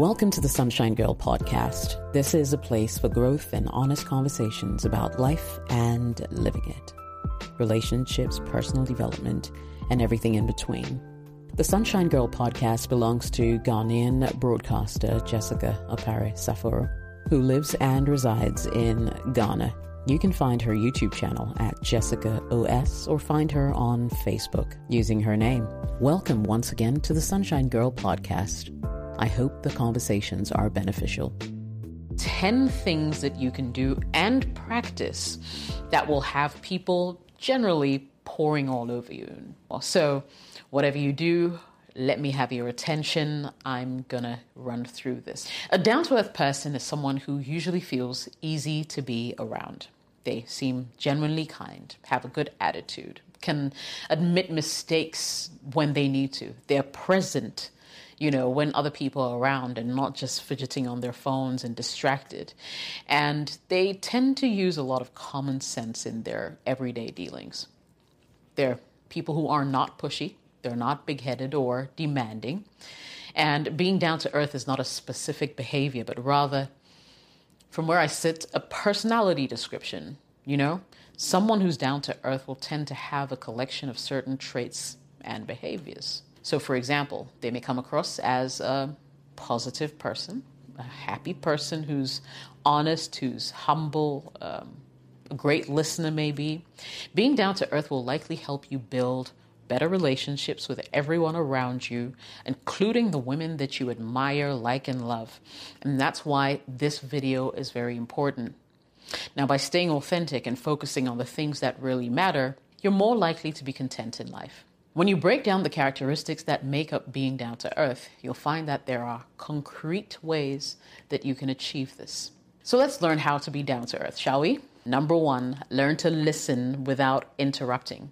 Welcome to the Sunshine Girl podcast. This is a place for growth and honest conversations about life and living it, relationships, personal development, and everything in between. The Sunshine Girl podcast belongs to Ghanaian broadcaster Jessica Opare Saforo, who lives and resides in Ghana. You can find her YouTube channel at Jessica OS or find her on Facebook using her name. Welcome once again to the Sunshine Girl podcast. I hope the conversations are beneficial. 10 things that you can do and practice that will have people generally pouring all over you. So, whatever you do, let me have your attention. I'm gonna run through this. A down to earth person is someone who usually feels easy to be around. They seem genuinely kind, have a good attitude, can admit mistakes when they need to. They're present you know, when other people are around and not just fidgeting on their phones and distracted. And they tend to use a lot of common sense in their everyday dealings. They're people who are not pushy, they're not big headed or demanding. And being down to earth is not a specific behavior, but rather, from where I sit, a personality description. You know, someone who's down to earth will tend to have a collection of certain traits and behaviors. So, for example, they may come across as a positive person, a happy person who's honest, who's humble, um, a great listener, maybe. Being down to earth will likely help you build better relationships with everyone around you, including the women that you admire, like, and love. And that's why this video is very important. Now, by staying authentic and focusing on the things that really matter, you're more likely to be content in life. When you break down the characteristics that make up being down to earth, you'll find that there are concrete ways that you can achieve this. So let's learn how to be down to earth, shall we? Number one, learn to listen without interrupting.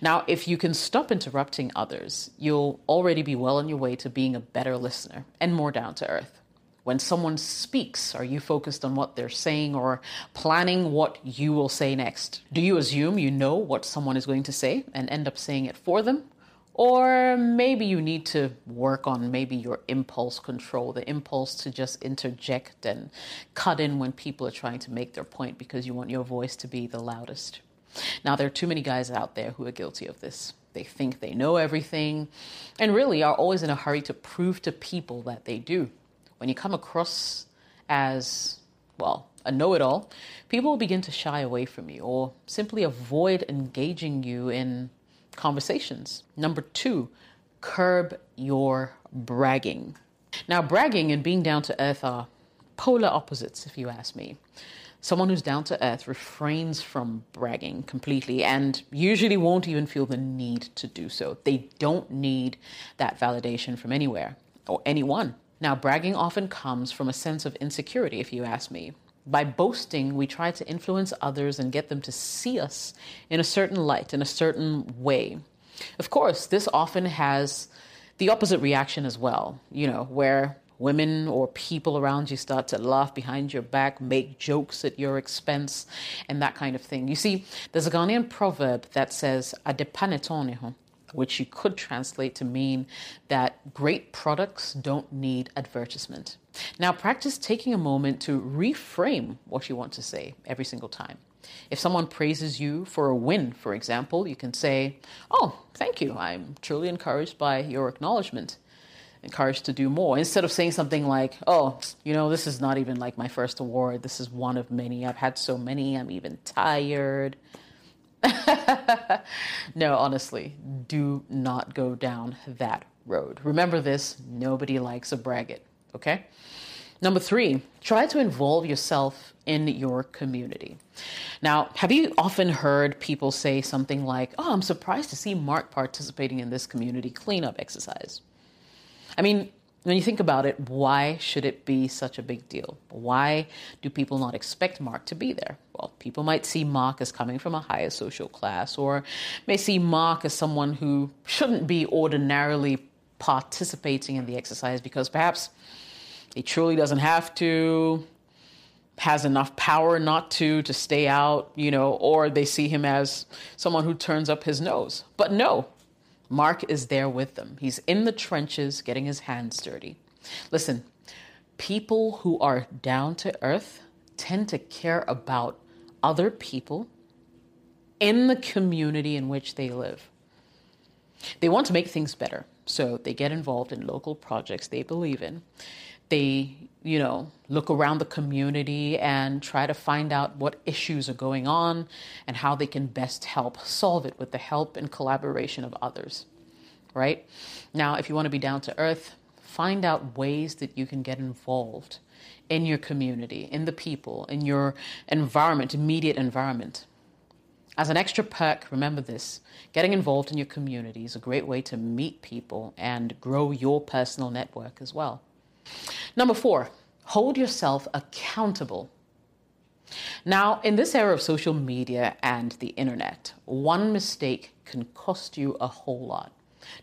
Now, if you can stop interrupting others, you'll already be well on your way to being a better listener and more down to earth. When someone speaks, are you focused on what they're saying or planning what you will say next? Do you assume you know what someone is going to say and end up saying it for them? Or maybe you need to work on maybe your impulse control, the impulse to just interject and cut in when people are trying to make their point because you want your voice to be the loudest. Now, there are too many guys out there who are guilty of this. They think they know everything and really are always in a hurry to prove to people that they do when you come across as, well, a know it all, people will begin to shy away from you or simply avoid engaging you in conversations. Number two, curb your bragging. Now, bragging and being down to earth are polar opposites, if you ask me. Someone who's down to earth refrains from bragging completely and usually won't even feel the need to do so. They don't need that validation from anywhere or anyone. Now, bragging often comes from a sense of insecurity, if you ask me. By boasting, we try to influence others and get them to see us in a certain light, in a certain way. Of course, this often has the opposite reaction as well, you know, where women or people around you start to laugh behind your back, make jokes at your expense, and that kind of thing. You see, there's a Ghanaian proverb that says, Adepanetoneho which you could translate to mean that great products don't need advertisement. Now, practice taking a moment to reframe what you want to say every single time. If someone praises you for a win, for example, you can say, Oh, thank you. I'm truly encouraged by your acknowledgement. Encouraged to do more. Instead of saying something like, Oh, you know, this is not even like my first award. This is one of many. I've had so many. I'm even tired. no, honestly, do not go down that road. Remember this nobody likes a braggart, okay? Number three, try to involve yourself in your community. Now, have you often heard people say something like, Oh, I'm surprised to see Mark participating in this community cleanup exercise? I mean, when you think about it, why should it be such a big deal? Why do people not expect Mark to be there? Well, people might see Mark as coming from a higher social class, or may see Mark as someone who shouldn't be ordinarily participating in the exercise because perhaps he truly doesn't have to, has enough power not to, to stay out, you know, or they see him as someone who turns up his nose. But no, Mark is there with them. He's in the trenches getting his hands dirty. Listen, People who are down to earth tend to care about other people in the community in which they live. They want to make things better, so they get involved in local projects they believe in. They, you know, look around the community and try to find out what issues are going on and how they can best help solve it with the help and collaboration of others. Right? Now, if you want to be down to earth, find out ways that you can get involved in your community, in the people, in your environment, immediate environment. As an extra perk, remember this getting involved in your community is a great way to meet people and grow your personal network as well. Number four, hold yourself accountable. Now, in this era of social media and the internet, one mistake can cost you a whole lot.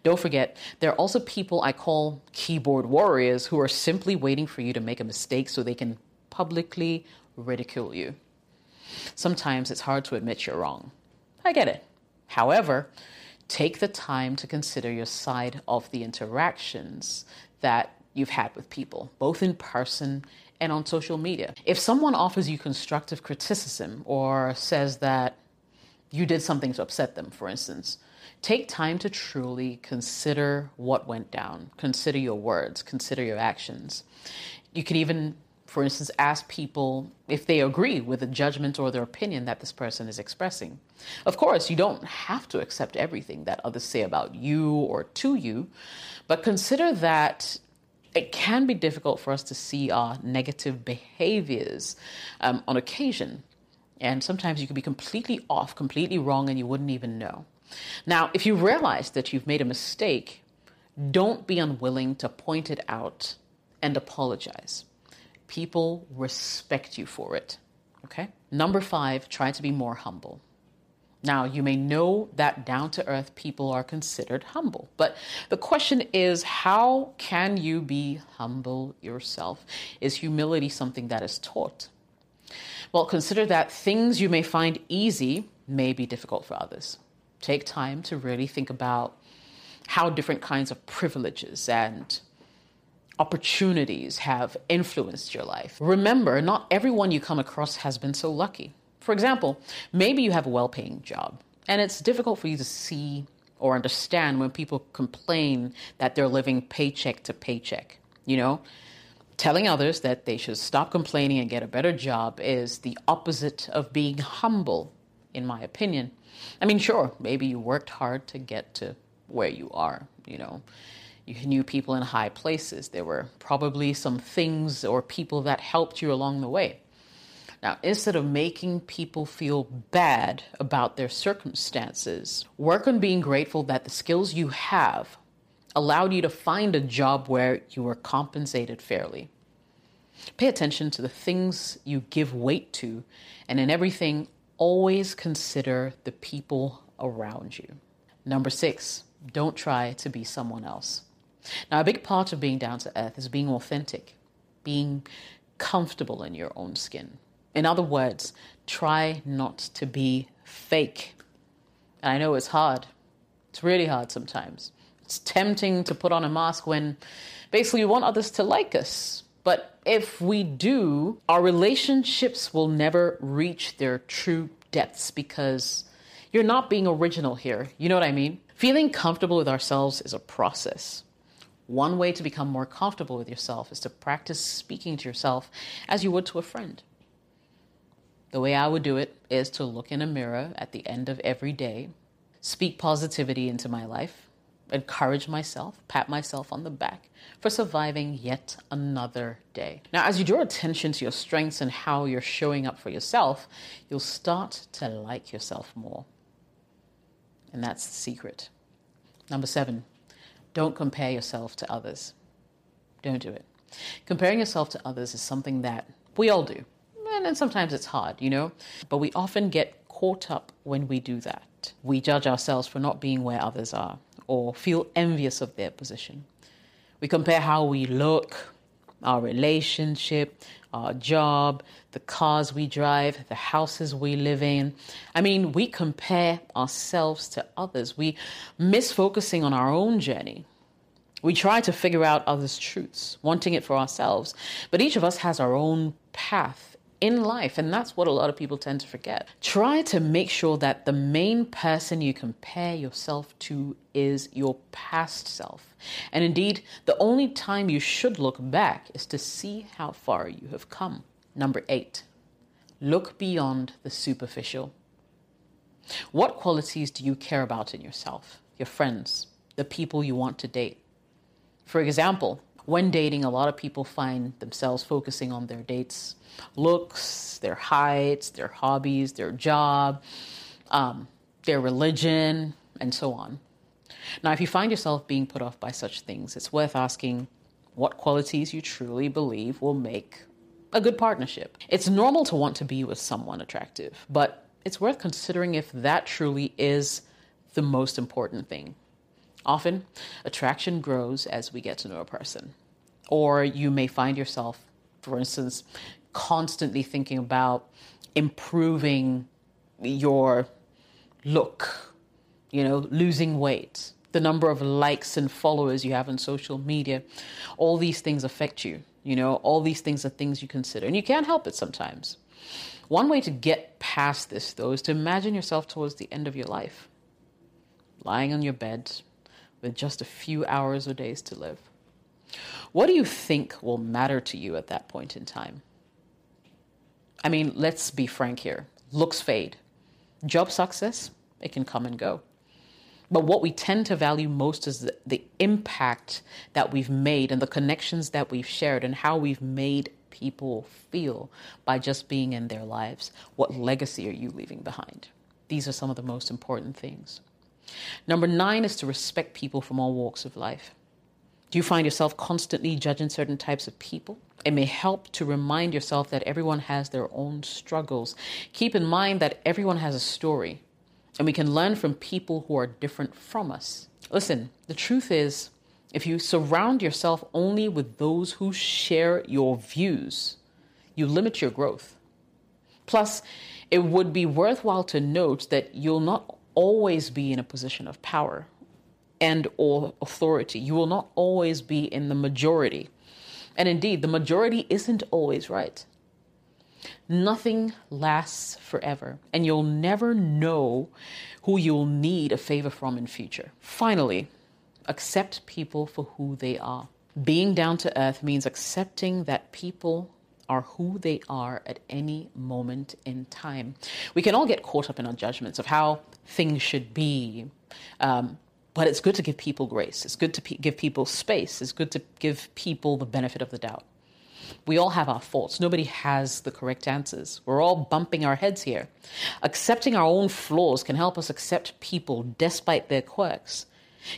Don't forget, there are also people I call keyboard warriors who are simply waiting for you to make a mistake so they can publicly ridicule you. Sometimes it's hard to admit you're wrong. I get it. However, take the time to consider your side of the interactions that you've had with people, both in person and on social media. If someone offers you constructive criticism or says that you did something to upset them, for instance, take time to truly consider what went down, consider your words, consider your actions. You can even, for instance, ask people if they agree with the judgment or their opinion that this person is expressing. Of course, you don't have to accept everything that others say about you or to you, but consider that it can be difficult for us to see our negative behaviors um, on occasion. And sometimes you can be completely off, completely wrong, and you wouldn't even know. Now, if you realize that you've made a mistake, don't be unwilling to point it out and apologize. People respect you for it. Okay? Number five, try to be more humble. Now, you may know that down to earth people are considered humble, but the question is how can you be humble yourself? Is humility something that is taught? Well, consider that things you may find easy may be difficult for others. Take time to really think about how different kinds of privileges and opportunities have influenced your life. Remember, not everyone you come across has been so lucky. For example, maybe you have a well paying job and it's difficult for you to see or understand when people complain that they're living paycheck to paycheck. You know, telling others that they should stop complaining and get a better job is the opposite of being humble, in my opinion. I mean, sure, maybe you worked hard to get to where you are, you know. You knew people in high places. There were probably some things or people that helped you along the way. Now, instead of making people feel bad about their circumstances, work on being grateful that the skills you have allowed you to find a job where you were compensated fairly. Pay attention to the things you give weight to, and in everything, always consider the people around you. Number six, don't try to be someone else. Now, a big part of being down to earth is being authentic, being comfortable in your own skin. In other words, try not to be fake. And I know it's hard. It's really hard sometimes. It's tempting to put on a mask when basically we want others to like us. But if we do, our relationships will never reach their true depths because you're not being original here. You know what I mean? Feeling comfortable with ourselves is a process. One way to become more comfortable with yourself is to practice speaking to yourself as you would to a friend. The way I would do it is to look in a mirror at the end of every day, speak positivity into my life, encourage myself, pat myself on the back for surviving yet another day. Now, as you draw attention to your strengths and how you're showing up for yourself, you'll start to like yourself more. And that's the secret. Number seven, don't compare yourself to others. Don't do it. Comparing yourself to others is something that we all do and then sometimes it's hard, you know? But we often get caught up when we do that. We judge ourselves for not being where others are or feel envious of their position. We compare how we look, our relationship, our job, the cars we drive, the houses we live in. I mean, we compare ourselves to others. We miss focusing on our own journey. We try to figure out others' truths, wanting it for ourselves, but each of us has our own path in life, and that's what a lot of people tend to forget. Try to make sure that the main person you compare yourself to is your past self. And indeed, the only time you should look back is to see how far you have come. Number eight, look beyond the superficial. What qualities do you care about in yourself, your friends, the people you want to date? For example, when dating, a lot of people find themselves focusing on their dates' looks, their heights, their hobbies, their job, um, their religion, and so on. Now, if you find yourself being put off by such things, it's worth asking what qualities you truly believe will make a good partnership. It's normal to want to be with someone attractive, but it's worth considering if that truly is the most important thing. Often, attraction grows as we get to know a person. Or you may find yourself, for instance, constantly thinking about improving your look, you know, losing weight, the number of likes and followers you have on social media. All these things affect you. You know, all these things are things you consider, and you can't help it sometimes. One way to get past this, though, is to imagine yourself towards the end of your life, lying on your bed, with just a few hours or days to live. What do you think will matter to you at that point in time? I mean, let's be frank here. Looks fade. Job success, it can come and go. But what we tend to value most is the, the, impact that we've made and the connections that we've shared and how we've made people feel by just being in their lives. What legacy are you leaving behind? These are some of the most important things. Number nine is to respect people from all walks of life. Do you find yourself constantly judging certain types of people? It may help to remind yourself that everyone has their own struggles. Keep in mind that everyone has a story, and we can learn from people who are different from us. Listen, the truth is, if you surround yourself only with those who share your views, you limit your growth. Plus, it would be worthwhile to note that you'll not always be in a position of power and or authority. You will not always be in the majority. And indeed, the majority isn't always right. Nothing lasts forever, and you'll never know who you'll need a favor from in future. Finally, accept people for who they are. Being down to earth means accepting that people are who they are at any moment in time. We can all get caught up in our judgments of how things should be. Um, but it's good to give people grace. It's good to give people space. It's good to give people the benefit of the doubt. We all have our faults. Nobody has the correct answers. We're all bumping our heads here. Accepting our own flaws can help us accept people despite their quirks.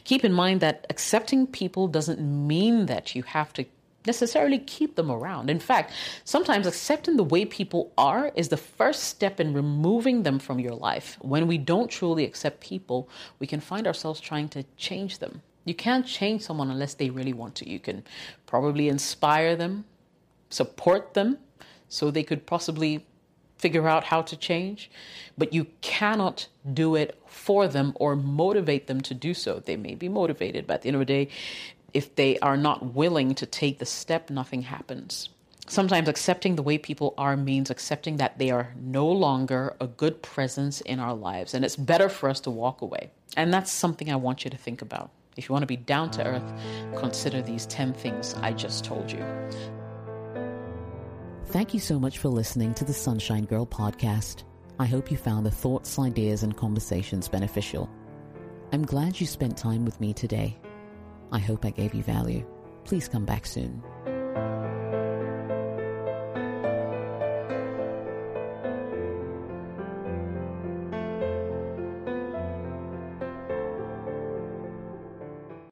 Keep in mind that accepting people doesn't mean that you have to necessarily keep them around. In fact, sometimes accepting the way people are is the first step in removing them from your life. When we don't truly accept people, we can find ourselves trying to change them. You can't change someone unless they really want to. You can probably inspire them, support them, so they could possibly figure out how to change, but you cannot do it for them or motivate them to do so. They may be motivated, but at the end of the day, if they are not willing to take the step, nothing happens. Sometimes accepting the way people are means accepting that they are no longer a good presence in our lives, and it's better for us to walk away. And that's something I want you to think about. If you want to be down to earth, consider these 10 things I just told you. Thank you so much for listening to the Sunshine Girl podcast. I hope you found the thoughts, ideas, and conversations beneficial. I'm glad you spent time with me today. I hope I gave you value. Please come back soon.